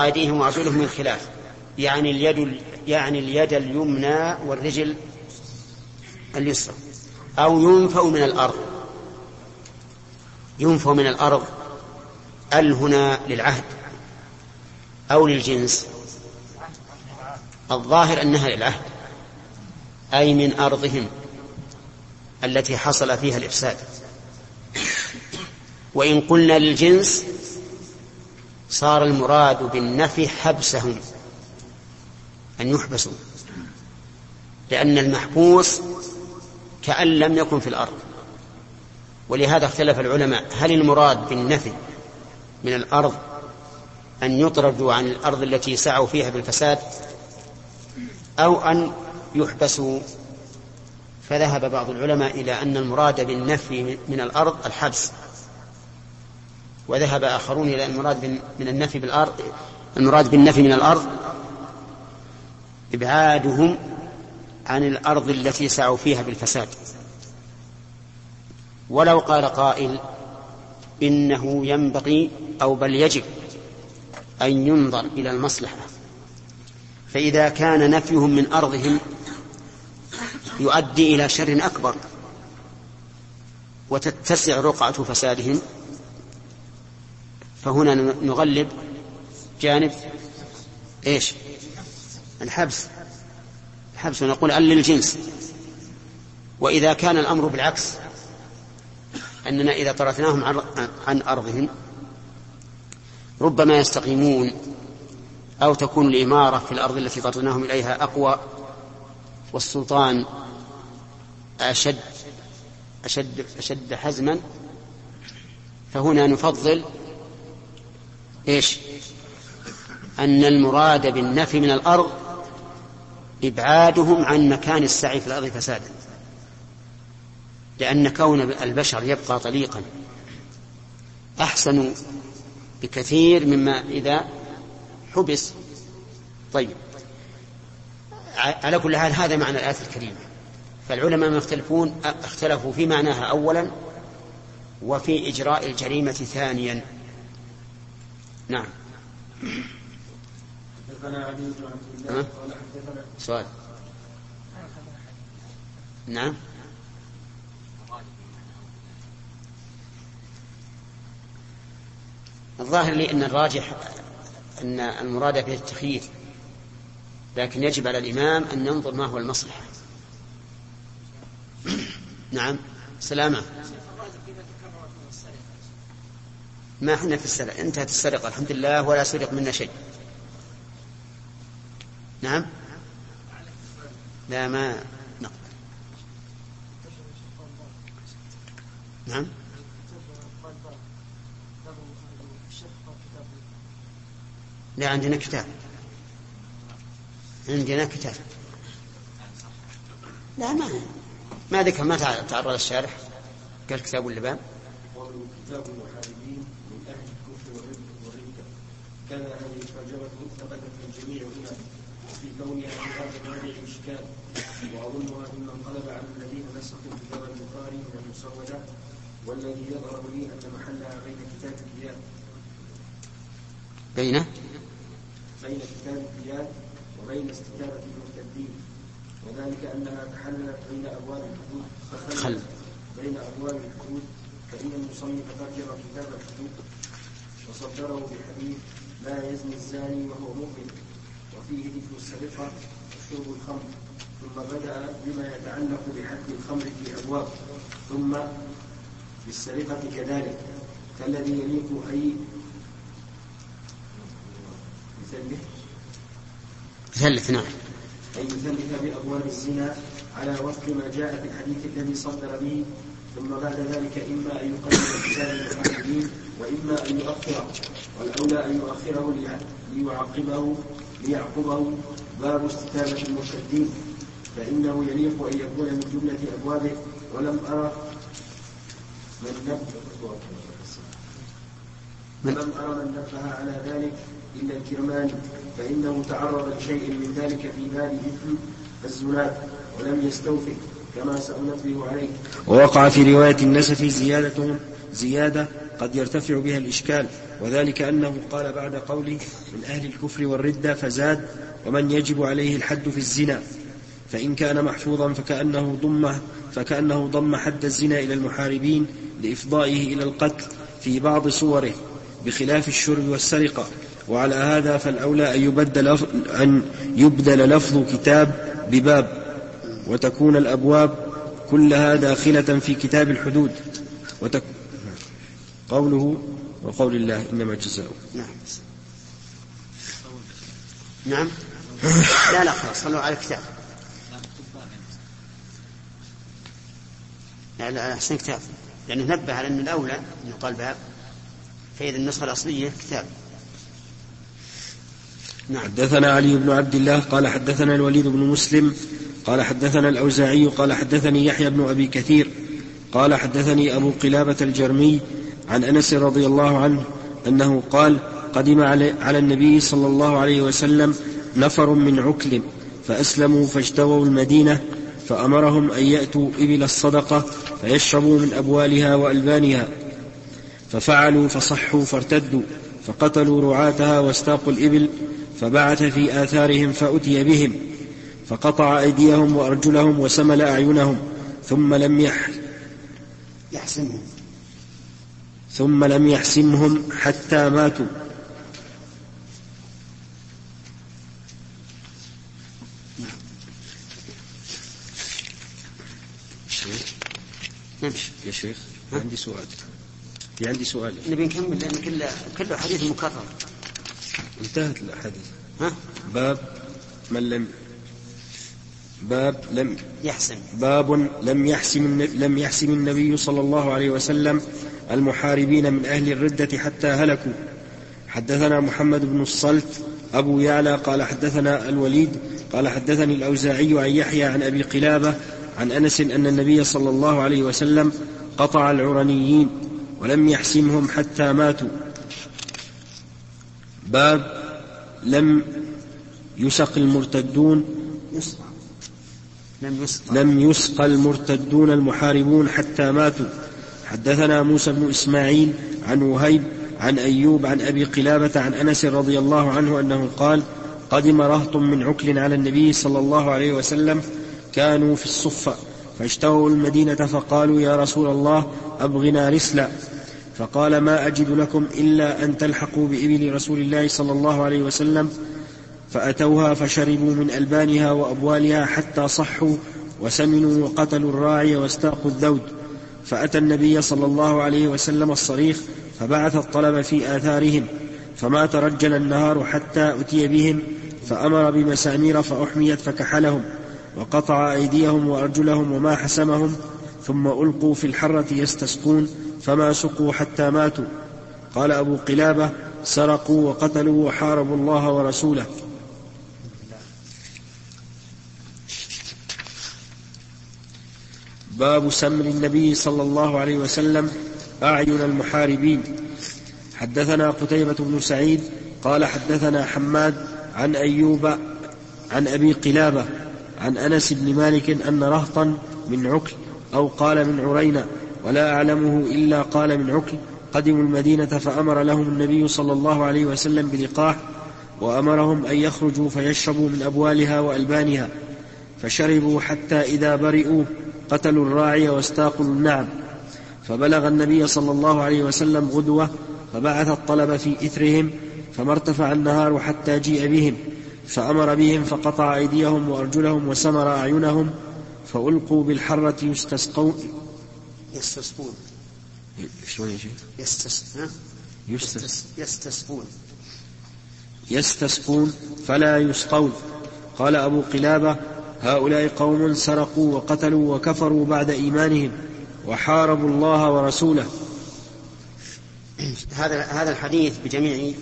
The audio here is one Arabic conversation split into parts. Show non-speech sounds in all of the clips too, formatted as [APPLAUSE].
أيديهم وأرجلهم من خلاف. يعني اليد يعني اليد اليمنى والرجل اليسرى. أو ينفوا من الأرض. ينفوا من الأرض. ال هنا للعهد. أو للجنس. الظاهر أنها للعهد. أي من أرضهم التي حصل فيها الإفساد. وإن قلنا للجنس صار المراد بالنفي حبسهم أن يحبسوا لأن المحبوس كأن لم يكن في الأرض. ولهذا اختلف العلماء هل المراد بالنفي من الأرض أن يطردوا عن الأرض التي سعوا فيها بالفساد أو أن يحبسوا؟ فذهب بعض العلماء إلى أن المراد بالنفي من الأرض الحبس. وذهب آخرون إلى المراد من النفي بالأرض المراد بالنفي من الأرض. إبعادهم عن الأرض التي سعوا فيها بالفساد. ولو قال قائل إنه ينبغي أو بل يجب أن ينظر إلى المصلحة. فإذا كان نفيهم من أرضهم يؤدي إلى شر أكبر وتتسع رقعة فسادهم فهنا نغلب جانب إيش؟ الحبس. الحبس ونقول أل للجنس. وإذا كان الأمر بالعكس أننا إذا طردناهم عن أرضهم ربما يستقيمون أو تكون الإمارة في الأرض التي طردناهم إليها أقوى والسلطان أشد أشد أشد حزما. فهنا نفضل إيش؟ أن المراد بالنفي من الأرض إبعادهم عن مكان السعي في الأرض فسادا. لأن كون البشر يبقى طليقا أحسن بكثير مما إذا حبس. طيب. على كل حال هذا معنى الآية الكريمة. فالعلماء يختلفون اختلفوا في معناها أولا وفي إجراء الجريمة ثانيا. نعم. حدثنا علي بن عبد الله قال حدثنا سؤال. نعم. الظاهر لي أن الراجح أن المراد به التخيير لكن يجب على الإمام أن ينظر ما هو المصلحة. نعم. سلامة. ما إحنا في السرقة. انتهت السرقة. الحمد لله ولا سرق منا شيء. نعم؟ لا ما نعم نعم؟ لا عندنا كتاب. عندنا كتاب. لا ما ما ذكر ما تعرض الشارح. قال كتاب اللبان كتاب المحاربين من أهل الكفر والردة كان هذه الترجمة ثبتت في الجميع هنا وفي كونها في هذا الموضع إشكال. وأظنها مما انقلب عن الذين نسخوا كتاب البخاري من المسودة والذي يظهر لي أن محلها بين كتاب الديان بين؟ بين كتاب الديان وبين استتابة المرتدين. وذلك أنها تحللت بين أبواب الحدود فخلت بين أبواب الحدود فإن المصنف ترجم كتاب الحدود وصدره بحديث لا يزني الزاني وهو مؤمن. وفيه ذكر السرقة وشرب الخمر. ثم بدأ بما يتعلق بحد الخمر في أبواب. ثم بالسرقة كذلك. كالذي يليق أي مثلث نعم. أي مثلث بأبواب الزنا على وفق ما جاء في الحديث الذي صدر به. ثم بعد ذلك إما أن يقدم كتاب المحاربين وإما أن يؤخره والأولى أن يؤخره ليعقبه ليعقبه باب استتابة المرتدين. فإنه يليق أن يكون من جملة أبوابه ولم أرى من نبه ولم أرى من نبه على ذلك إلا الكرماني فإنه تعرض لشيء من ذلك في باب مثل الزناد ولم يستوفي كما سأنبه عليه. ووقع في رواية النسف زيادة زيادة قد يرتفع بها الإشكال وذلك أنه قال بعد قوله من أهل الكفر والردة فزاد ومن يجب عليه الحد في الزنا فإن كان محفوظا فكأنه ضم فكأنه ضم حد الزنا إلى المحاربين لإفضائه إلى القتل في بعض صوره بخلاف الشرب والسرقة وعلى هذا فالأولى أن يبدل أن يبدل لفظ كتاب بباب وتكون الأبواب كلها داخلة في كتاب الحدود. قوله وقول الله إنما جزاؤه. نعم. نعم. لا لا خلاص صلوا على الكتاب. لا لا أحسن كتاب. لأنه نبه على أن الأولى أن يقال باب فإذا النسخة الأصلية كتاب. نعم. حدثنا علي بن عبد الله قال حدثنا الوليد بن مسلم قال حدثنا الأوزاعي قال حدثني يحيى بن أبي كثير قال حدثني أبو قلابة الجرمي عن أنس رضي الله عنه أنه قال قدم على النبي صلى الله عليه وسلم نفر من عكل فأسلموا فاجتووا المدينة فأمرهم أن يأتوا إبل الصدقة فيشربوا من أبوالها وألبانها ففعلوا فصحوا فارتدوا فقتلوا رعاتها واستاقوا الإبل فبعث في آثارهم فأتي بهم فقطع أيديهم وأرجلهم وسمل أعينهم ثم لم يح يحسمهم ثم لم يحسمهم حتى ماتوا. نمشي يا شيخ. عندي سؤال. في عندي سؤال. نبي نكمل لأن كله كله حديث مكرر انتهت الأحاديث. ها؟ باب من لم باب لم يحسن. باب لم يحسم لم يحسم النبي صلى الله عليه وسلم المحاربين من أهل الردة حتى هلكوا. حدثنا محمد بن الصلت أبو يعلى قال حدثنا الوليد قال حدثني الأوزاعي عن يحيى عن أبي قلابة عن أنس أن النبي صلى الله عليه وسلم قطع العرنيين ولم يحسمهم حتى ماتوا. باب لم يسق المرتدون لم يسق لم يسق المرتدون المحاربون حتى ماتوا. حدثنا موسى بن إسماعيل عن وهيب عن أيوب عن أبي قلابة عن أنس رضي الله عنه أنه قال قدم رهط من عكل على النبي صلى الله عليه وسلم كانوا في الصفة فاشتروا المدينة فقالوا يا رسول الله أبغنا رسلا فقال ما أجد لكم إلا أن تلحقوا بإبل رسول الله صلى الله عليه وسلم فأتوها فشربوا من ألبانها وأبوالها حتى صحوا وسمنوا وقتلوا الراعي واستاقوا الذود. فأتى النبي صلى الله عليه وسلم الصريخ فبعث الطلب في آثارهم فما ترجل النهار حتى أتي بهم فأمر بمسامير فأحميت فكحلهم وقطع أيديهم وأرجلهم وما حسمهم ثم ألقوا في الحرة يستسقون فما سقوا حتى ماتوا. قال أبو قلابة سرقوا وقتلوا وحاربوا الله ورسوله. باب سمر النبي صلى الله عليه وسلم أعين المحاربين. حدثنا قتيبة بن سعيد قال حدثنا حماد عن أيوب عن أبي قلابة عن أنس بن مالك أن رهطا من عكل أو قال من عرينة ولا أعلمه إلا قال من عكل قدموا المدينة فأمر لهم النبي صلى الله عليه وسلم بلقاح وأمرهم أن يخرجوا فيشربوا من أبوالها وألبانها فشربوا حتى إذا برئوا قتلوا الراعي واستاقوا النعم. فبلغ النبي صلى الله عليه وسلم غدوة فبعث الطلب في إثرهم فما ارتفع النهار حتى جيء بهم. فأمر بهم فقطع أيديهم وأرجلهم وسمر أعينهم فألقوا بالحرة يستسقون. يستسقون. شلون يا شيخ؟ يستسقون. يستسقون فلا يسقون. قال أبو قلابة هؤلاء قوم سرقوا وقتلوا وكفروا بعد إيمانهم وحاربوا الله ورسوله. [CLEARS THROAT] هذا هذا الحديث بجميع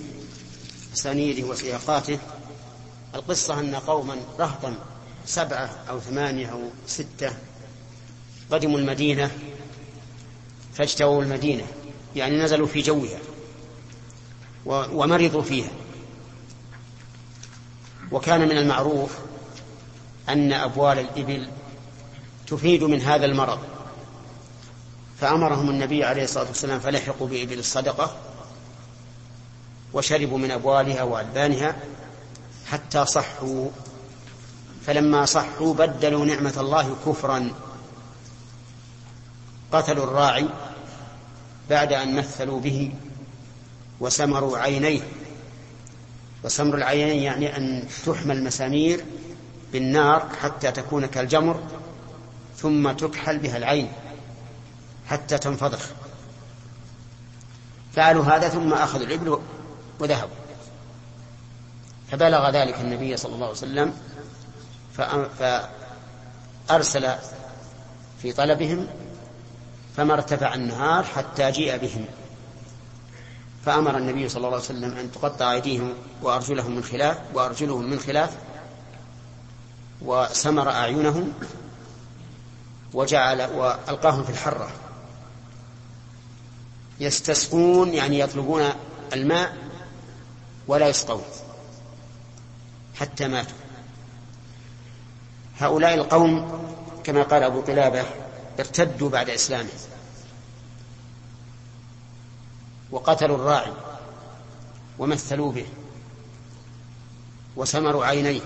أسانيده وسياقاته. القصة أن قوما رهطا سبعة أو ثمانية أو ستة قدموا المدينة فاجتووا المدينة يعني نزلوا في جوها ومرضوا فيها. وكان من المعروف أن أبوال الإبل تفيد من هذا المرض. فأمرهم النبي عليه الصلاة والسلام فلحقوا بإبل الصدقة وشربوا من أبوالها وألبانها حتى صحوا. فلما صحوا بدلوا نعمة الله كفرا. قتلوا الراعي بعد أن مثلوا به وسمروا عينيه. وسمر العينين يعني أن تحمى المسامير بالنار حتى تكون كالجمر ثم تكحل بها العين حتى تنفضخ فعلوا هذا ثم أخذوا الإبل وذهبوا. فبلغ ذلك النبي صلى الله عليه وسلم فأرسل في طلبهم فما ارتفع النهار حتى جيء بهم. فأمر النبي صلى الله عليه وسلم أن تقطع أيديهم وأرجلهم من خلاف وأرجلهم من خلاف وسمر أعينهم وجعل وألقاهم في الحرة. يستسقون يعني يطلبون الماء ولا يسقون حتى ماتوا. هؤلاء القوم كما قال أبو قلابة ارتدوا بعد إسلامهم وقتلوا الراعي ومثلوا به وسمروا عينيه.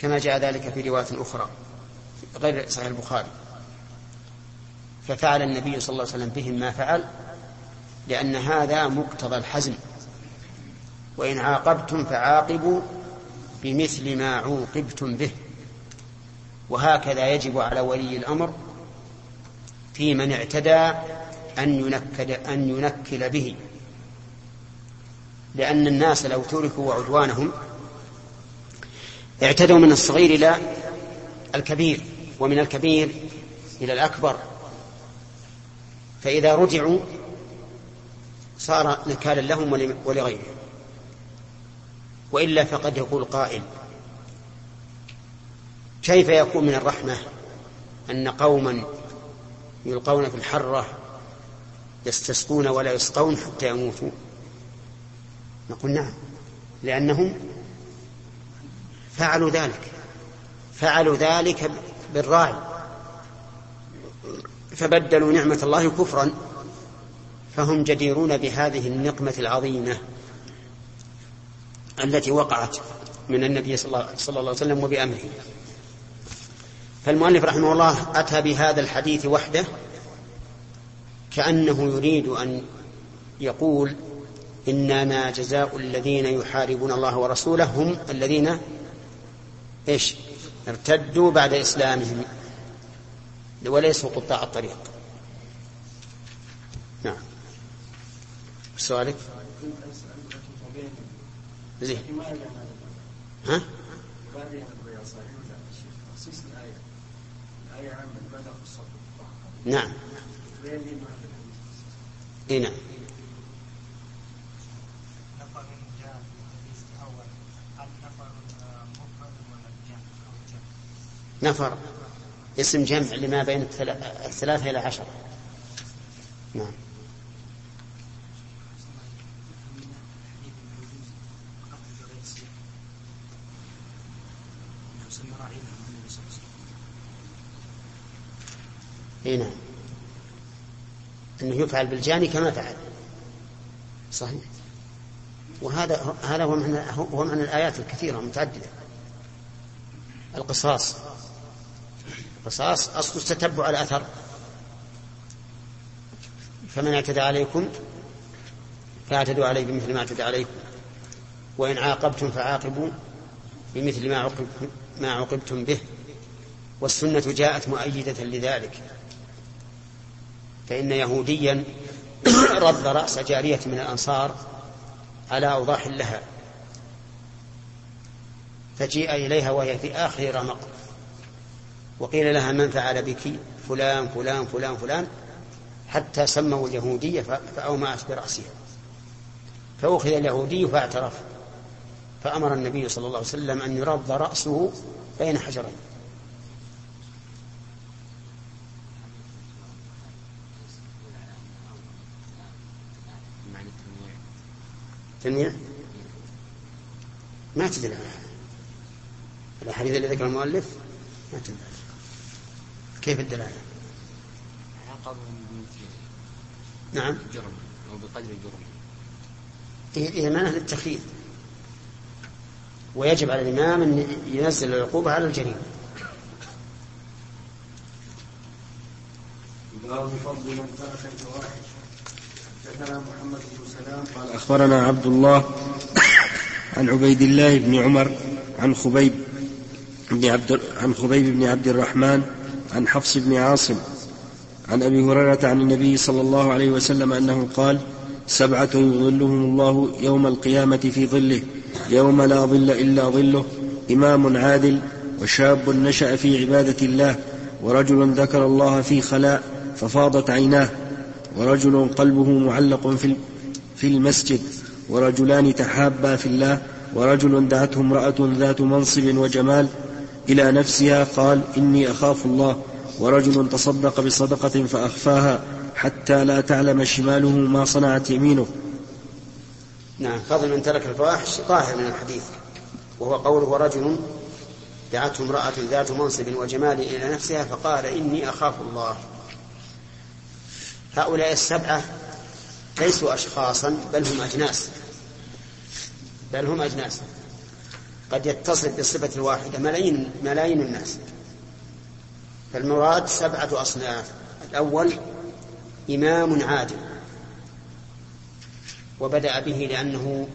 كما جاء ذلك في رواية أخرى غير صحيح البخاري. ففعل النبي صلى الله عليه وسلم بهم ما فعل لأن هذا مقتضى الحزم. وإن عاقبتم فعاقبوا بمثل ما عوقبتم به. وهكذا يجب على ولي الأمر في من اعتدى أن ينكل, أن ينكل به. لأن الناس لو تركوا وعدوانهم اعتدوا من الصغير إلى الكبير. ومن الكبير إلى الأكبر. فإذا رجعوا صار نكالا لهم ولغيرهم. وإلا فقد يقول قائل كيف يكون من الرحمة أن قوما يلقون في الحرة يستسقون ولا يسقون حتى يموتوا؟ نقول نعم لأنهم فعلوا ذلك. فعلوا ذلك بالراعي. فبدلوا نعمة الله كفرا فهم جديرون بهذه النقمة العظيمة التي وقعت من النبي صلى الله عليه وسلم وبأمره. فالمؤلف رحمه الله أتى بهذا الحديث وحده كأنه يريد أن يقول إنما جزاء الذين يحاربون الله ورسوله هم الذين إيش؟ ارتدوا بعد إسلامهم. وليسوا قطاع الطريق. نعم. سؤالك؟ زين. ها؟ نعم. اي نعم. نفر اسم جمع لما بين الثلاثة إلى عشرة. نعم. إي نعم. أنه يفعل بالجاني كما فعل. صحيح. وهذا هذا هو من هو من الآيات الكثيرة المتعددة. القصاص. القصاص أصل التتبع الاثر فمن اعتدى عليكم فاعتدوا عليه بمثل ما اعتدى عليكم. وإن عاقبتم فعاقبوا بمثل ما عقبتم ما عوقبتم به. والسنة جاءت مؤيدة لذلك. فإن يهوديا رد رأس جارية من الأنصار على أوضاح لها. فجيء إليها وهي في آخر رمق وقيل لها من فعل بك؟ فلان فلان فلان فلان. حتى سموا اليهودية فأومأت برأسها. فأخذ اليهودي فاعترف. فأمر النبي صلى الله عليه وسلم أن يرد رأسه بين حجرين. تنويع ما تدل على الأحاديث اللي ذكر المؤلف؟ ما تدل كيف الدلالة؟ نعم. جرم أو بقدر جرم. إذا معنى للتخفيف ويجب على الإمام أن ينزل العقوبة على الجريمة. باب فضل من ترك الفواحش. حدثنا محمد بن سلام قال أخبرنا عبد الله عن عبيد الله بن عمر عن خبيب بن عبد عن خبيب بن عبد الرحمن عن حفص بن عاصم عن أبي هريرة عن النبي صلى الله عليه وسلم أنه قال سبعة يظلهم الله يوم القيامة في ظله يوم لا ظل إلا ظله إمام عادل وشاب نشأ في عبادة الله ورجل ذكر الله في خلاء ففاضت عيناه ورجل قلبه معلق في في المسجد ورجلان تحابا في الله ورجل دعته امرأة ذات منصب وجمال إلى نفسها قال إني أخاف الله ورجل تصدق بصدقة فأخفاها حتى لا تعلم شماله ما صنعت يمينه. نعم فضل من ترك الفواحش ظاهر من الحديث وهو قوله رجل دعته امرأة ذات منصب وجمال إلى نفسها فقال إني أخاف الله. هؤلاء السبعة ليسوا أشخاصا بل هم أجناس بل هم أجناس. قد يتصل بالصفة الواحدة ملايين ملايين الناس. فالمراد سبعة أصناف. الأول إمام عادل. وبدأ به لأنه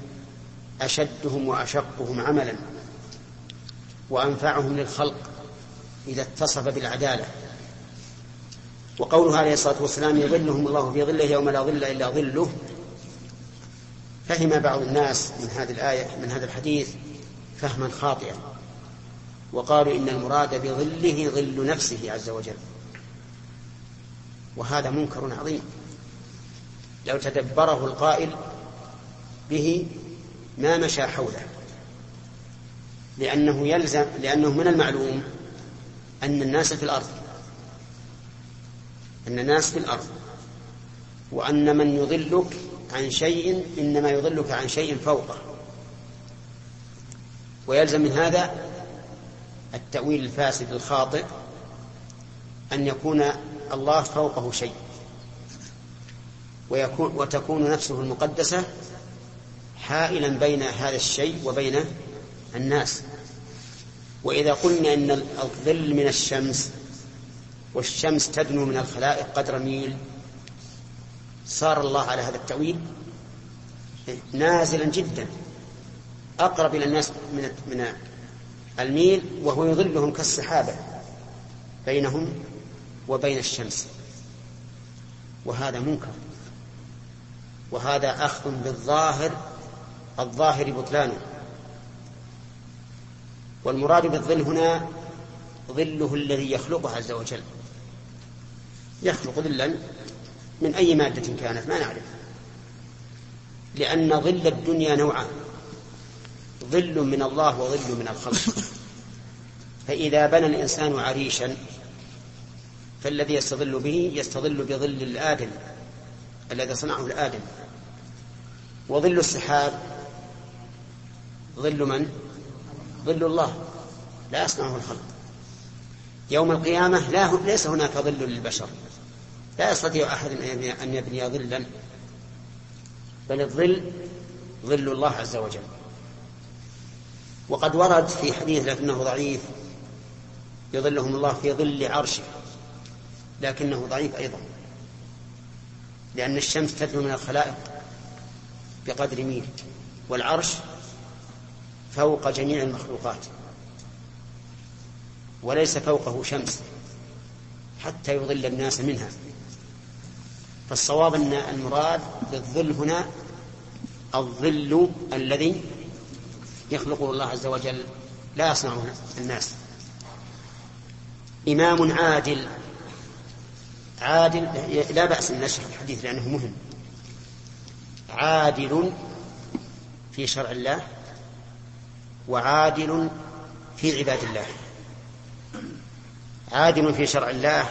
أشدهم وأشقهم عملا. وأنفعهم للخلق إذا اتصف بالعدالة. وقوله عليه الصلاة والسلام يظلهم الله في ظله يوم لا ظل إلا ظله. فهم بعض الناس من هذه الآية من هذا الحديث فهما خاطئا. وقالوا إن المراد بظله ظل نفسه عز وجل. وهذا منكر عظيم. لو تدبره القائل به ما مشى حوله. لأنه يلزم لأنه من المعلوم أن الناس في الأرض. أن الناس في الأرض. وأن من يضلك عن شيء إنما يضلك عن شيء فوقه. ويلزم من هذا التأويل الفاسد الخاطئ أن يكون الله فوقه شيء. ويكون وتكون نفسه المقدسة حائلا بين هذا الشيء وبين الناس. وإذا قلنا أن الظل من الشمس والشمس تدنو من الخلائق قدر ميل صار الله على هذا التأويل نازلا جدا. أقرب إلى الناس من من الميل وهو يظلهم كالسحابة بينهم وبين الشمس. وهذا منكر. وهذا أخذ بالظاهر الظاهر بطلانه. والمراد بالظل هنا ظله الذي يخلقه عز وجل. يخلق ظلا من أي مادة كانت ما نعرف. لأن ظل الدنيا نوعان. ظل من الله وظل من الخلق. فإذا بنى الإنسان عريشا فالذي يستظل به يستظل بظل الآدم الذي صنعه الآدم. وظل السحاب ظل من؟ ظل الله. لا يصنعه الخلق. يوم القيامة لا ليس هناك ظل للبشر. لا يستطيع أحد أن يبني ظلا. بل الظل ظل الله عز وجل. وقد ورد في حديث لكنه ضعيف يظلهم الله في ظل عرشه لكنه ضعيف أيضا لأن الشمس تدنو من الخلائق بقدر ميل والعرش فوق جميع المخلوقات وليس فوقه شمس حتى يضل الناس منها. فالصواب أن المراد بالظل هنا الظل الذي يخلقه الله عز وجل لا يصنعه الناس. إمام عادل عادل لا بأس من نشر الحديث لأنه مهم. عادل في شرع الله وعادل في عباد الله. عادل في شرع الله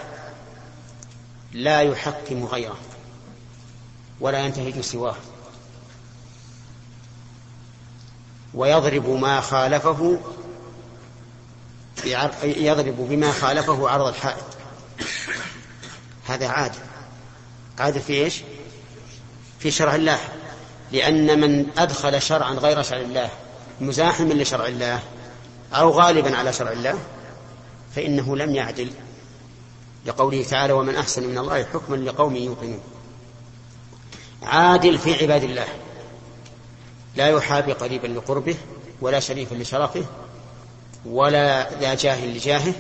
لا يحكم غيره ولا ينتهج سواه. ويضرب ما خالفه يضرب بما خالفه عرض الحائط. هذا عادل عادل في إيش؟ في شرع الله. لأن من أدخل شرعا غير شرع الله مزاحما لشرع الله أو غالبا على شرع الله فإنه لم يعدل. لقوله تعالى ومن أحسن من الله حكما لقوم يوقنون. عادل في عباد الله. لا يحابي قريبا لقربه ولا شريفا لشرفه ولا ذا جاه لجاهه.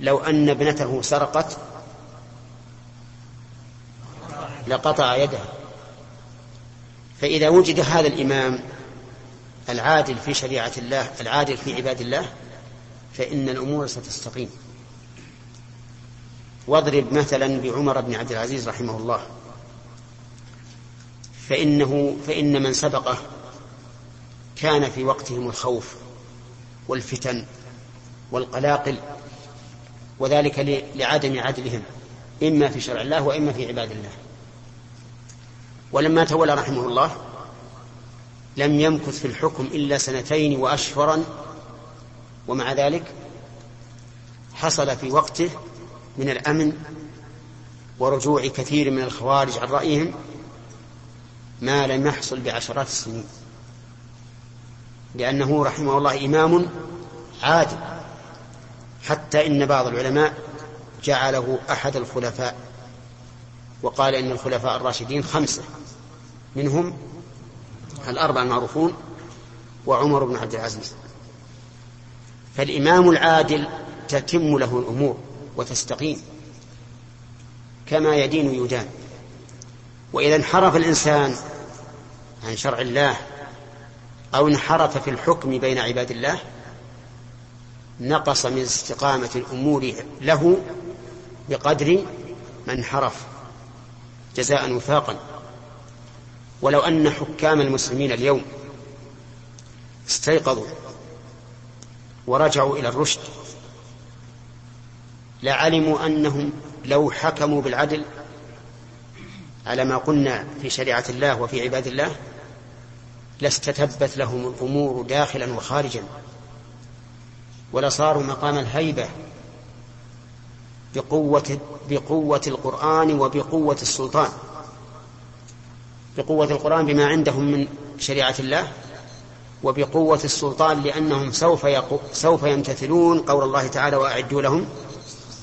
لو أن ابنته سرقت لقطع يدها. فإذا وجد هذا الإمام العادل في شريعة الله العادل في عباد الله فإن الأمور ستستقيم. واضرب مثلا بعمر بن عبد العزيز رحمه الله. فإنه فإن من سبقه كان في وقتهم الخوف والفتن والقلاقل وذلك لعدم عدلهم إما في شرع الله وإما في عباد الله. ولما تولى رحمه الله لم يمكث في الحكم إلا سنتين وأشهرا ومع ذلك حصل في وقته من الأمن ورجوع كثير من الخوارج عن رأيهم ما لم يحصل بعشرات السنين. لأنه رحمه الله إمام عادل حتى إن بعض العلماء جعله أحد الخلفاء وقال إن الخلفاء الراشدين خمسة منهم الأربعة المعروفون وعمر بن عبد العزيز. فالإمام العادل تتم له الأمور وتستقيم كما يدين يدان. وإذا انحرف الإنسان عن شرع الله أو انحرف في الحكم بين عباد الله نقص من استقامة الأمور له بقدر ما انحرف جزاء وفاقا. ولو أن حكام المسلمين اليوم استيقظوا ورجعوا إلى الرشد لعلموا أنهم لو حكموا بالعدل على ما قلنا في شريعة الله وفي عباد الله لاستتبت لهم الأمور داخلا وخارجا ولصاروا مقام الهيبة بقوة بقوة القرآن وبقوة السلطان. بقوة القرآن بما عندهم من شريعة الله وبقوة السلطان لأنهم سوف سوف يمتثلون قول الله تعالى وأعدوا لهم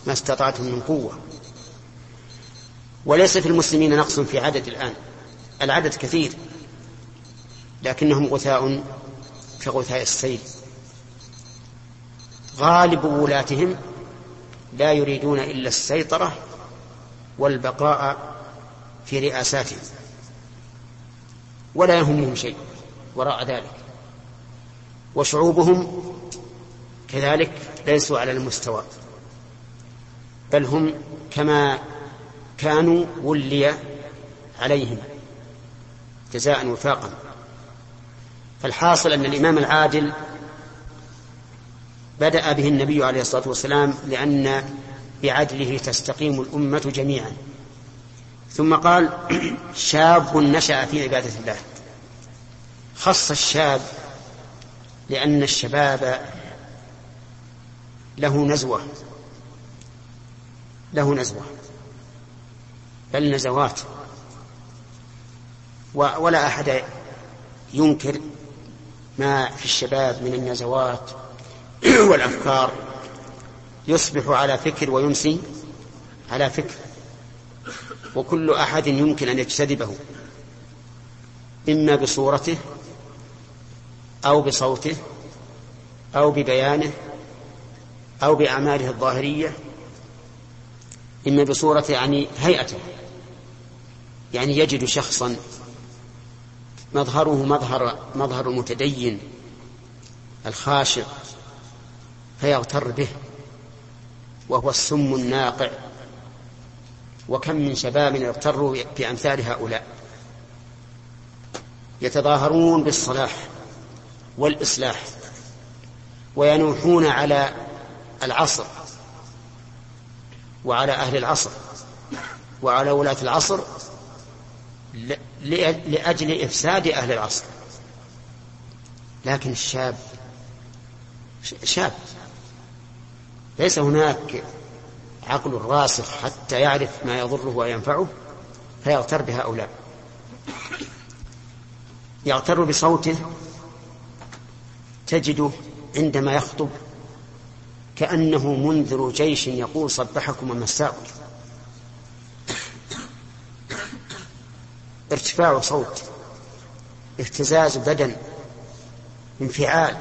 ما استطعتم من قوة وليس في المسلمين نقص في عدد الآن العدد كثير. لكنهم غثاء كغثاء السيل غالب ولاتهم لا يريدون إلا السيطرة والبقاء في رئاساتهم ولا يهمهم شيء وراء ذلك. وشعوبهم كذلك ليسوا على المستوى بل هم كما كانوا ولي عليهم جزاء وفاقا. فالحاصل أن الإمام العادل بدأ به النبي عليه الصلاة والسلام لأن بعدله تستقيم الأمة جميعا. ثم قال [CLEARS THROAT] شاب نشأ في عبادة الله. خص الشاب لأن الشباب له نزوة. له نزوة. بل نزوات. ولا أحد ينكر ما في الشباب من النزوات [CLEARS THROAT] والأفكار يصبح على فكر ويمسي على فكر. وكل أحد يمكن أن يجتذبه إما بصورته أو بصوته أو ببيانه أو بأعماله الظاهرية إما بصورة يعني هيئته يعني يجد شخصا مظهره مظهر مظهر المتدين الخاشع فيغتر به وهو السم الناقع. وكم من شباب يغتروا بأمثال هؤلاء. يتظاهرون بالصلاح والإصلاح وينوحون على العصر وعلى أهل العصر وعلى ولاة العصر لأجل إفساد أهل العصر. لكن الشاب شاب ليس هناك عقل راسخ حتى يعرف ما يضره وينفعه فيغتر بهؤلاء. يغتر بصوته تجده عندما يخطب كأنه منذر جيش يقول صبحكم ومساكم ارتفاع صوت اهتزاز بدن انفعال.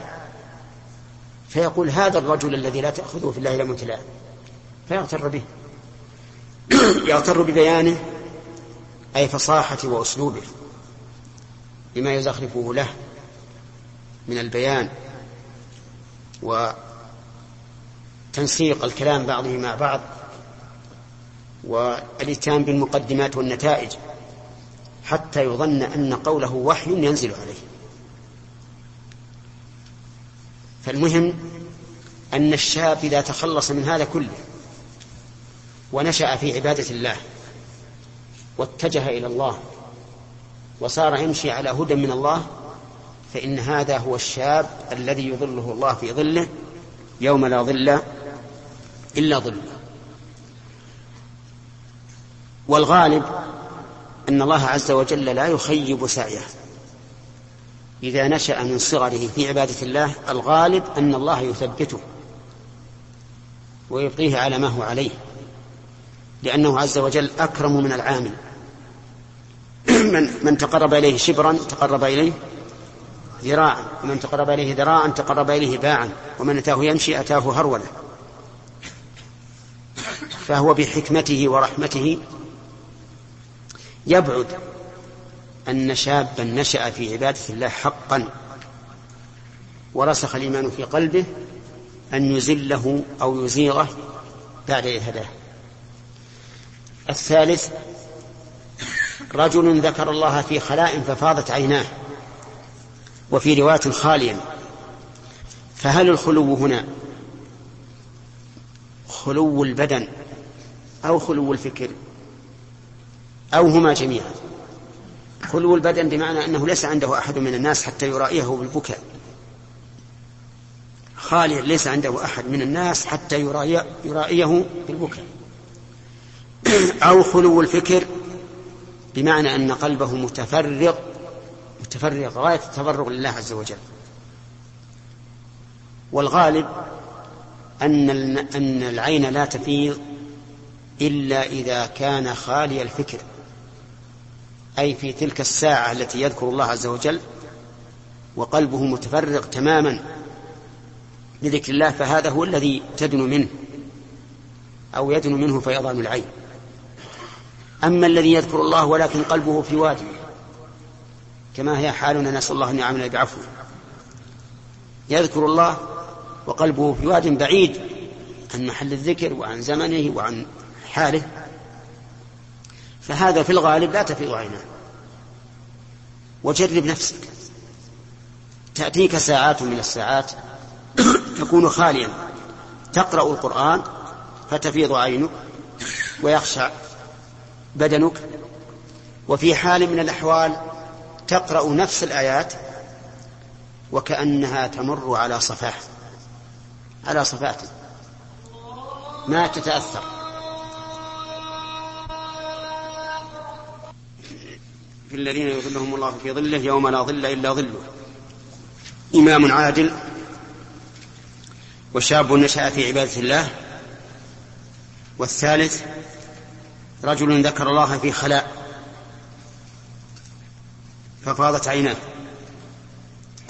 فيقول هذا الرجل الذي لا تأخذه في الله لمة الله فيغتر به. [CLEARS THROAT] يغتر ببيانه أي فصاحة وأسلوبه بما يزخرفه له من البيان وتنسيق الكلام بعضه مع بعض والإتيان بالمقدمات والنتائج. حتى يظن أن قوله وحي ينزل عليه. فالمهم أن الشاب إذا تخلص من هذا كله ونشأ في عبادة الله واتجه إلى الله وصار يمشي على هدى من الله فإن هذا هو الشاب الذي يظله الله في ظله يوم لا ظل إلا ظله. والغالب أن الله عز وجل لا يخيب سعيه. إذا نشأ من صغره في عبادة الله الغالب أن الله يثبته ويبقيه على ما هو عليه لأنه عز وجل أكرم من العامل. [CLEARS THROAT] من, من تقرب إليه شبرا تقرب إليه ذراعا ومن تقرب إليه ذراعا تقرب إليه باعا ومن أتاه يمشي أتاه هرولا فهو بحكمته ورحمته يبعد أن شابا نشأ في عبادة الله حقا ورسخ الإيمان في قلبه أن يزله أو يزيغه بعد إذ هداه. الثالث رجل ذكر الله في خلاء ففاضت عيناه وفي رواية خاليا فهل الخلو هنا خلو البدن أو خلو الفكر؟ أو هما جميعا. خلو البدن بمعنى أنه ليس عنده أحد من الناس حتى يرائيه بالبكاء. خاليا ليس عنده أحد من الناس حتى يرائيه بالبكاء. أو خلو الفكر بمعنى أن قلبه متفرغ متفرغ غاية التفرغ لله عز وجل. والغالب أن أن العين لا تفيض إلا إذا كان خالي الفكر. أي في تلك الساعة التي يذكر الله عز وجل وقلبه متفرغ تماما لذكر الله فهذا هو الذي تدن منه أو يدن منه فيضان العين. أما الذي يذكر الله ولكن قلبه في وادي كما هي حالنا نسأل الله أن يعاملنا بعفوه يذكر الله وقلبه في واد بعيد عن محل الذكر وعن زمنه وعن حاله. فهذا في الغالب لا تفيض عيناه. وجرب نفسك. تأتيك ساعات من الساعات تكون خاليا. تقرأ القرآن فتفيض عينك ويخشع بدنك. وفي حال من الأحوال تقرأ نفس الآيات وكأنها تمر على صفاح على صفات ما تتأثر. في الذين يظلهم الله في ظله يوم لا ظل إلا ظله. إمام عادل وشاب نشأ في عبادة الله. والثالث رجل ذكر الله في خلاء ففاضت عيناه.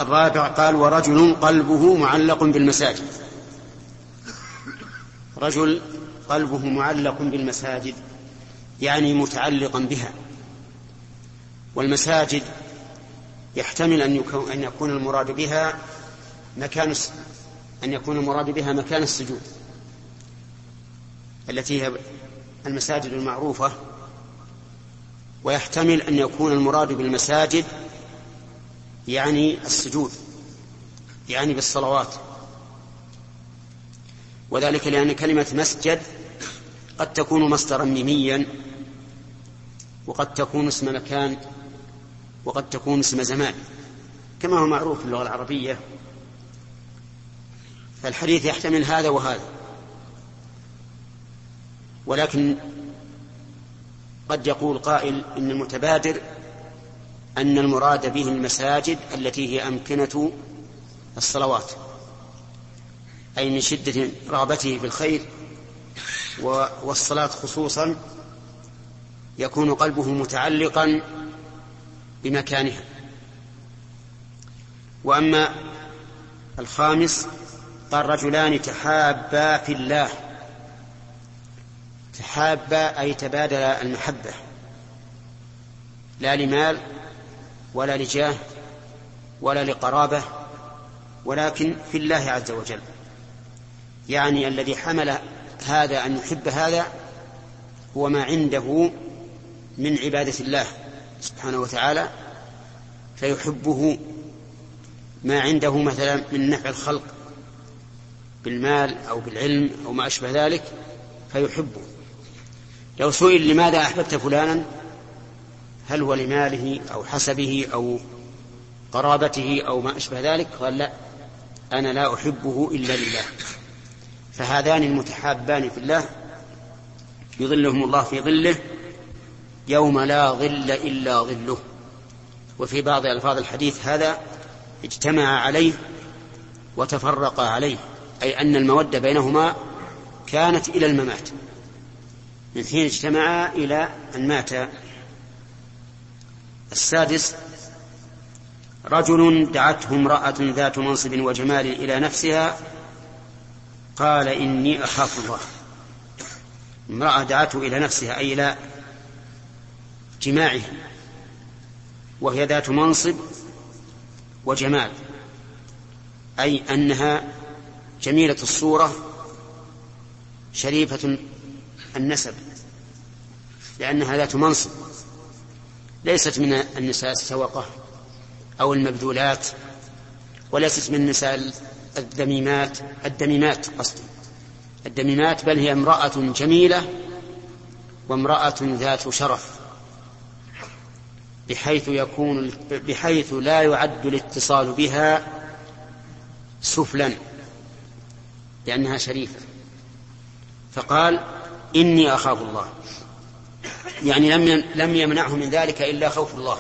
الرابع قال ورجل قلبه معلق بالمساجد. رجل قلبه معلق بالمساجد يعني متعلقا بها. والمساجد يحتمل أن يكون, أن يكون المراد بها مكان أن يكون المراد بها مكان السجود التي هي المساجد المعروفة. ويحتمل أن يكون المراد بالمساجد يعني السجود يعني بالصلوات. وذلك لأن كلمة مسجد قد تكون مصدرا ميميا وقد تكون اسم مكان وقد تكون اسم زمان. كما هو معروف في اللغة العربية فالحديث يحتمل هذا وهذا. ولكن قد يقول قائل إن المتبادر أن المراد به المساجد التي هي أمكنة الصلوات أي من شدة رغبته في الخير والصلاة خصوصا يكون قلبه متعلقا بمكانها. وأما الخامس قال رجلان تحابا في الله. تحابا أي تبادلا المحبة. لا لمال ولا لجاه ولا لقرابة ولكن في الله عز وجل. يعني الذي حمل هذا أن يحب هذا هو ما عنده من عبادة الله. سبحانه وتعالى فيحبه ما عنده مثلا من نفع الخلق بالمال أو بالعلم أو ما أشبه ذلك فيحبه. لو سئل لماذا أحببت فلانا هل هو لماله أو حسبه أو قرابته أو ما أشبه ذلك؟ قال لا أنا لا أحبه إلا لله. فهذان المتحابان في الله يظلهم الله في ظله يوم لا ظل إلا ظله. وفي بعض ألفاظ الحديث هذا اجتمع عليه وتفرقا عليه أي أن المودة بينهما كانت إلى الممات. من حين اجتمعا إلى أن مات. السادس رجل دعته امرأة ذات منصب وجمال إلى نفسها قال إني أخاف الله. امرأة دعته إلى نفسها أي إلى جماعة وهي ذات منصب وجمال أي أنها جميلة الصورة شريفة النسب لأنها ذات منصب ليست من النساء السوقة أو المبذولات وليست من النساء الدميمات الدميمات قصدي. الدميمات بل هي امرأة جميلة وامرأة ذات شرف. بحيث يكون بحيث لا يعد الاتصال بها سفلا لأنها شريفة. فقال إني أخاف الله. يعني لم لم يمنعه من ذلك إلا خوف الله.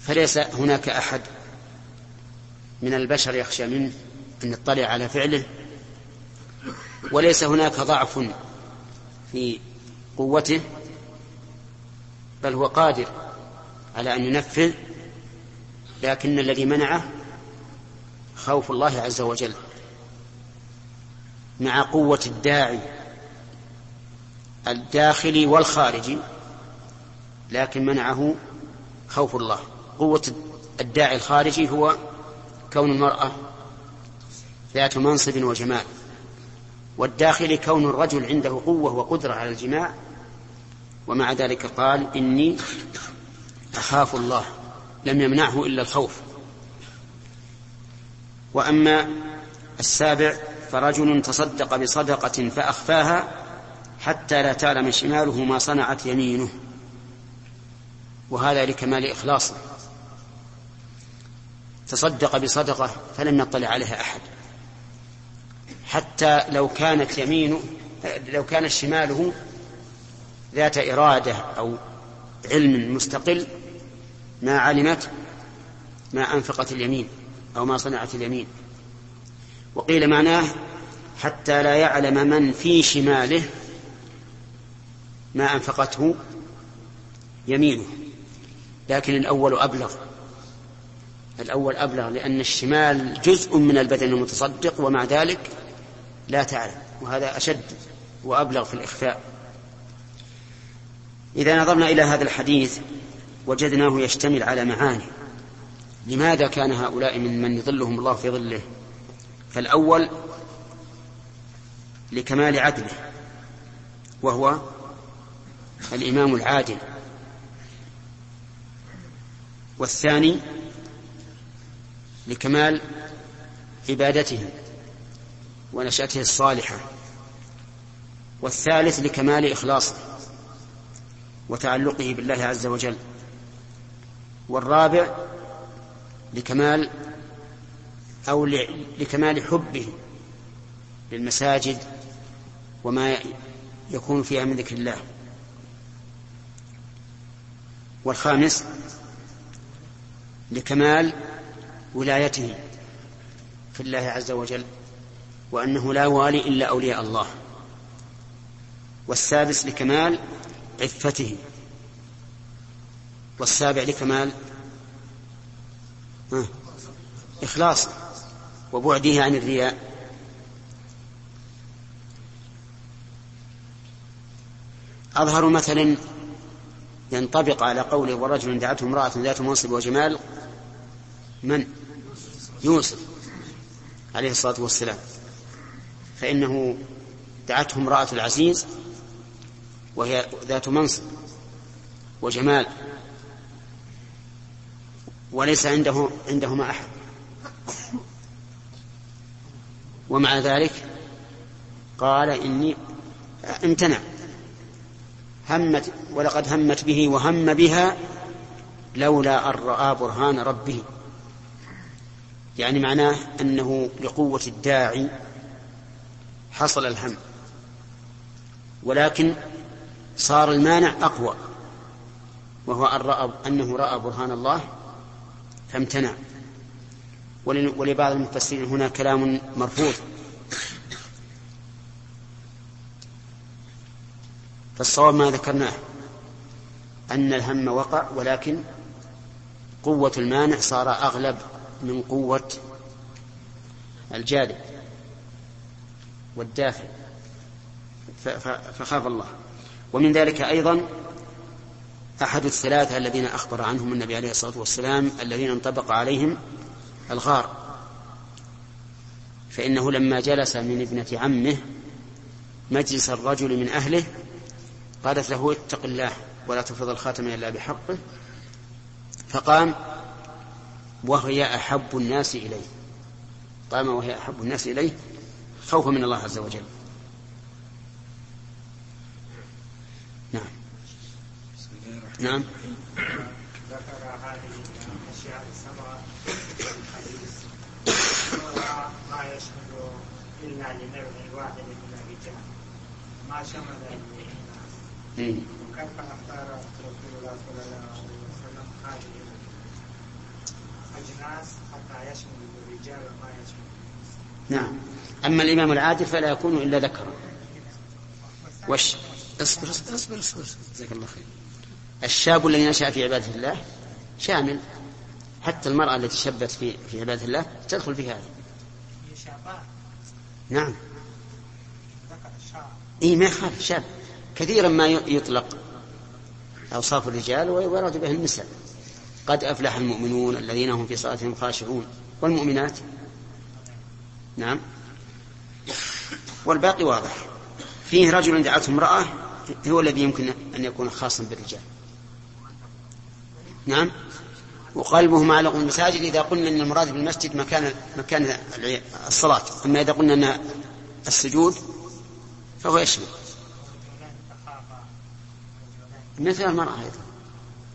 فليس هناك أحد من البشر يخشى منه أن يطلع على فعله وليس هناك ضعف في قوته بل هو قادر على أن ينفذ لكن الذي منعه خوف الله عز وجل مع قوة الداعي الداخلي والخارجي لكن منعه خوف الله. قوة الداعي الخارجي هو كون المرأة ذات منصب وجمال والداخلي كون الرجل عنده قوة وقدرة على الجماع ومع ذلك قال إني أخاف الله لم يمنعه إلا الخوف. وأما السابع فرجل تصدق بصدقة فأخفاها حتى لا تعلم شماله ما صنعت يمينه. وهذا لكمال إخلاصه تصدق بصدقة فلم يطلع عليها أحد. حتى لو كانت يمينه لو كانت شماله ذات إرادة أو علم مستقل ما علمت ما أنفقت اليمين أو ما صنعت اليمين. وقيل معناه حتى لا يعلم من في شماله ما أنفقته يمينه. لكن الأول أبلغ. الأول أبلغ لأن الشمال جزء من البدن المتصدق ومع ذلك لا تعلم. وهذا أشد وأبلغ في الإخفاء. إذا نظرنا إلى هذا الحديث وجدناه يشتمل على معاني. لماذا كان هؤلاء من من يظلهم الله في ظله؟ فالأول لكمال عدله وهو الإمام العادل. والثاني لكمال عبادته ونشأته الصالحة. والثالث لكمال إخلاصه. وتعلقه بالله عز وجل. والرابع لكمال أو لكمال حبه للمساجد وما يكون فيها من ذكر الله. والخامس لكمال ولايته في الله عز وجل وأنه لا والي إلا أولياء الله. والسادس لكمال عفته. والسابع لكمال إخلاص وبعده عن الرياء. أظهر مثل ينطبق على قوله ورجل دعته امرأة ذات منصب وجمال من؟ يوسف عليه الصلاة والسلام. فإنه دعته امرأة العزيز وهي ذات منصب وجمال. وليس عنده عندهما أحد. ومع ذلك قال إني امتنع. همت ولقد همت به وهم بها لولا أن رأى برهان ربه. يعني معناه أنه لقوة الداعي حصل الهم. ولكن صار المانع أقوى وهو أن رأى أنه رأى برهان الله فامتنع. ولبعض المفسرين هنا كلام مرفوض. فالصواب ما ذكرناه أن الهم وقع ولكن قوة المانع صار أغلب من قوة الجالب والدافع. فخاف الله. ومن ذلك أيضا أحد الثلاثة الذين أخبر عنهم النبي عليه الصلاة والسلام الذين انطبق عليهم الغار. فإنه لما جلس من ابنة عمه مجلس الرجل من أهله قالت له اتق الله ولا تفرض الخاتم إلا بحقه فقام وهي أحب الناس إليه. قام وهي أحب الناس إليه خوفا من الله عز وجل. نعم. ذكر هذه الأشياء السبعة ما يشمل إلا لنوع واحد من الرجال ما شمل الإناث وكيف اختار رسول الله صلى الله عليه وسلم هذه الأجناس حتى يشمل الرجال وما يشمل نعم. أما الإمام العادل فلا يكون إلا ذكرا وش؟ اصبر اصبر اصبر اصبر. جزاك الله خير. الشاب الذي نشأ في عبادة الله شامل. حتى المرأة التي شبت في في عبادة الله تدخل في هذا. نعم. إي ما يخالف شاب. كثيرا ما يطلق أوصاف الرجال ويراد به النساء. قد أفلح المؤمنون الذين هم في صلاتهم خاشعون. والمؤمنات؟ نعم. والباقي واضح. فيه رجل دعته امرأة هو الذي يمكن أن يكون خاصا بالرجال. نعم. وقلبه معلق المساجد إذا قلنا أن المراد بالمسجد مكان مكان الصلاة. أما إذا قلنا أن السجود فهو يشمل. مثل المرأة أيضا.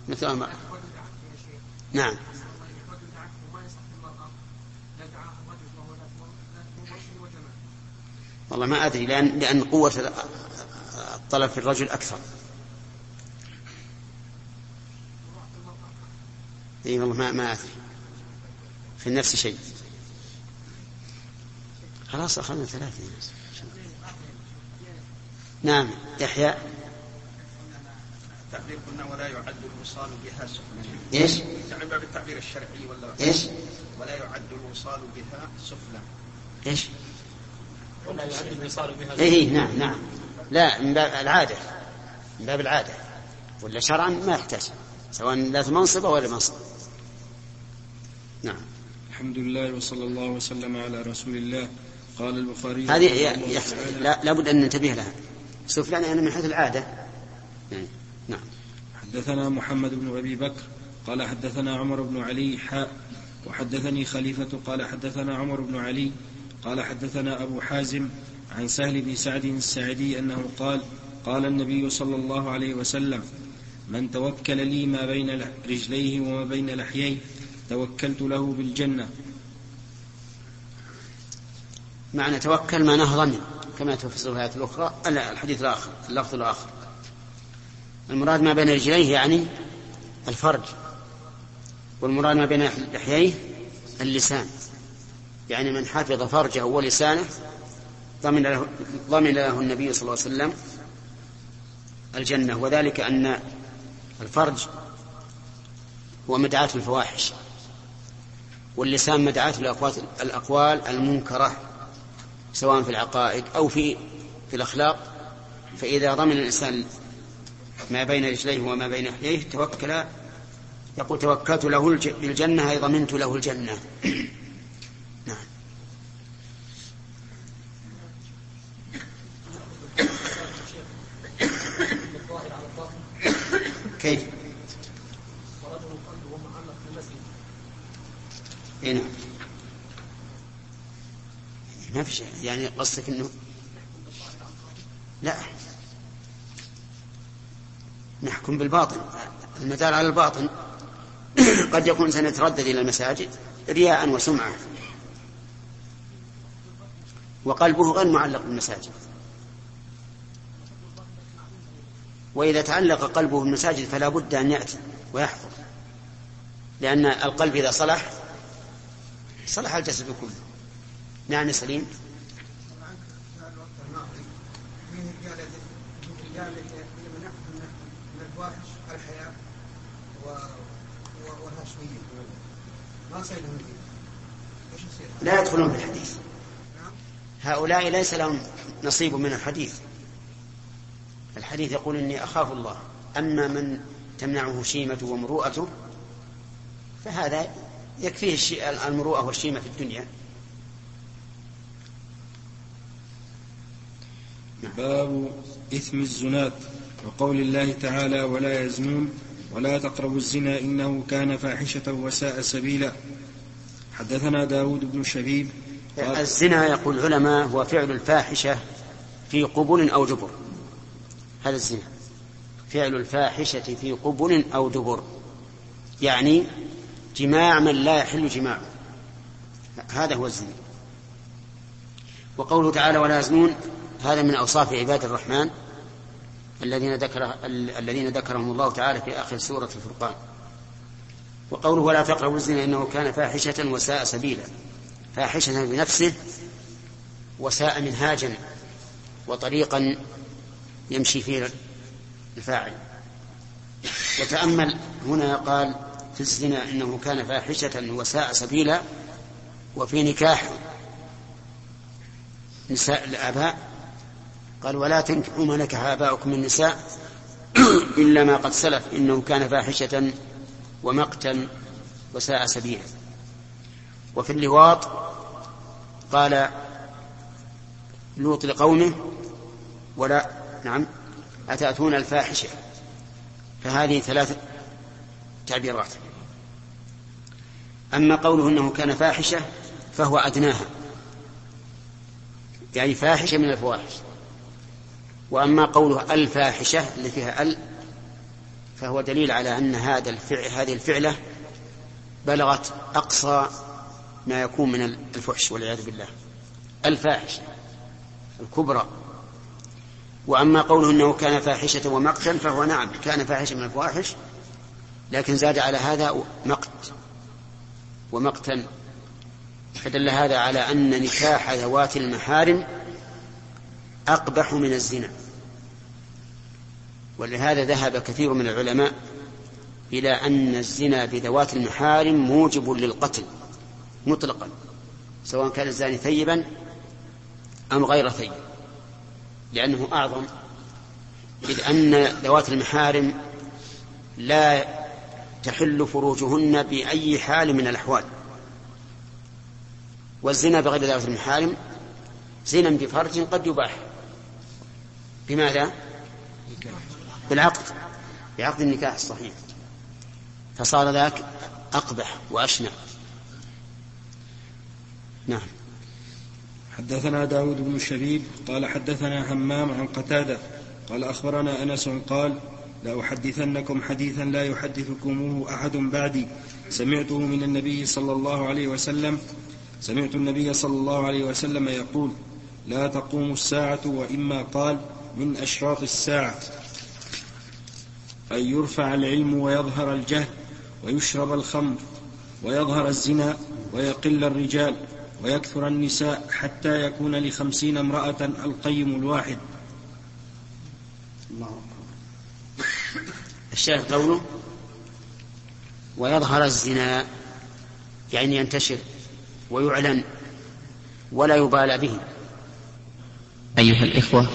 مثل المرأة. نعم. والله ما أدري لأن, لأن قوة الطلب في الرجل أكثر. اي والله ما ما أدري. في النفس شيء. خلاص أخذنا ثلاثة. نعم يحيى. التعبير قلنا ولا يعد الوصال بها سفلا إيش؟ تعبير بالتعبير الشرعي ولا إيش؟ ولا يعد الوصال بها سفلا إيش؟ ولا يعد الوصال بها سفلا اي نعم نعم. لا من باب العادة. من باب العادة. ولا شرعا ما يحتاج. سواء ذات منصب غير منصب نعم. الحمد لله وصلى الله وسلم على رسول الله. قال البخاري هذه لا لابد أن ننتبه لها. سفلان يعني من حيث العادة. يعني نعم. حدثنا محمد بن أبي بكر قال حدثنا عمر بن علي حاء وحدثني خليفة قال حدثنا عمر بن علي قال حدثنا أبو حازم عن سهل بن سعد السعدي أنه قال قال النبي صلى الله عليه وسلم من توكل لي ما بين رجليه وما بين لحييه توكلت له بالجنة. معنى توكل ما نهضا كما تفسر الآية الأخرى الحديث الآخر اللفظ الآخر. المراد ما بين رجليه يعني الفرج والمراد ما بين لحييه اللسان. يعني من حفظ فرجه ولسانه ضمن له, ضمن له النبي صلى الله عليه وسلم الجنة. وذلك أن الفرج هو مدعاة الفواحش. واللسان مدعاة الأقوال المنكرة سواء في العقائد أو في في الأخلاق. فإذا ضمن الإنسان ما بين رجليه وما بين لحييه توكل يقول توكلت له بالجنة أي ضمنت له الجنة. [CLEARS THROAT] نعم. [COUGHS] كيف؟ اي نعم. ما في شيء. يعني قصدك إنه لا. نحكم بالباطن. المدار على الباطن. [COUGHS] قد يكون سنتردد إلى المساجد رياء وسمعة. وقلبه غير معلق بالمساجد. وإذا تعلق قلبه بالمساجد فلا بد أن يأتي ويحضر لأن القلب إذا صلح صلح الجسد كله. نعم سليم. ما لا يدخلون في الحديث. هؤلاء ليس لهم نصيب من الحديث. الحديث يقول إني أخاف الله. أما من تمنعه شيمة ومروءته فهذا يكفيه المروءة والشيمة في الدنيا. باب إثم الزنات وقول الله تعالى ولا يزنون ولا تقربوا الزنا إنه كان فاحشة وساء سبيلا. حدثنا داود بن شبيب الزنا يقول العلماء هو فعل الفاحشة في قبل أو دبر. هذا الزنا. فعل الفاحشة في قبل أو دبر. يعني جماع من لا يحل جماعة. هذا هو الزنا. وقوله تعالى ولا يزنون هذا من أوصاف عباد الرحمن الذين ذكر الذين ذكرهم الله تعالى في آخر سورة الفرقان. وقوله ولا تقربوا الزنا إنه كان فاحشة وساء سبيلا. فاحشة بنفسه وساء منهاجا وطريقا يمشي فيه الفاعل. وتأمل هنا قال في الزنا إنه كان فاحشة وساء سبيلا وفي نكاح نساء الآباء. قال ولا تنكحوا ما نكح آباؤكم النساء [CLEARS THROAT] إلا ما قد سلف إنه كان فاحشة ومقتا وساء سبيلا. وفي اللواط قال لوط لقومه ولا نعم أتأتون الفاحشة؟ فهذه ثلاث تعبيرات. أما قوله أنه كان فاحشة فهو أدناها. يعني فاحشة من الفواحش. وأما قوله الفاحشة اللي فيها ال فهو دليل على أن هذا الفعل هذه الفعلة بلغت أقصى ما يكون من الفحش والعياذ بالله. الفاحشة الكبرى. وأما قوله أنه كان فاحشة ومقتا فهو نعم كان فاحشة من الفواحش لكن زاد على هذا مقت. ومقتا فدل هذا على أن نكاح ذوات المحارم أقبح من الزنا. ولهذا ذهب كثير من العلماء إلى أن الزنا بذوات المحارم موجب للقتل مطلقا سواء كان الزاني ثيبا أم غير ثيب. لأنه أعظم إذ أن ذوات المحارم لا تحل فروجهن بأي حال من الأحوال. والزنا بغير ذوات المحارم زنا بفرج قد يباح. بماذا؟ بالعقد. بعقد النكاح الصحيح. فصار ذاك أقبح وأشنع. نعم. حدثنا داود بن الشبيب قال حدثنا همام عن قتادة قال أخبرنا أنس قال لأحدثنكم حديثا لا يحدثكموه أحد بعدي. سمعته من النبي صلى الله عليه وسلم. سمعت النبي صلى الله عليه وسلم يقول لا تقوم الساعة وإما قال من أشراط الساعة. أن يرفع العلم ويظهر الجهل ويشرب الخمر ويظهر الزنا ويقل الرجال ويكثر النساء حتى يكون لخمسين امرأة القيم الواحد. الله. الشاهد قوله ويظهر الزنا يعني ينتشر ويعلن ولا يبالى به. أيها الإخوة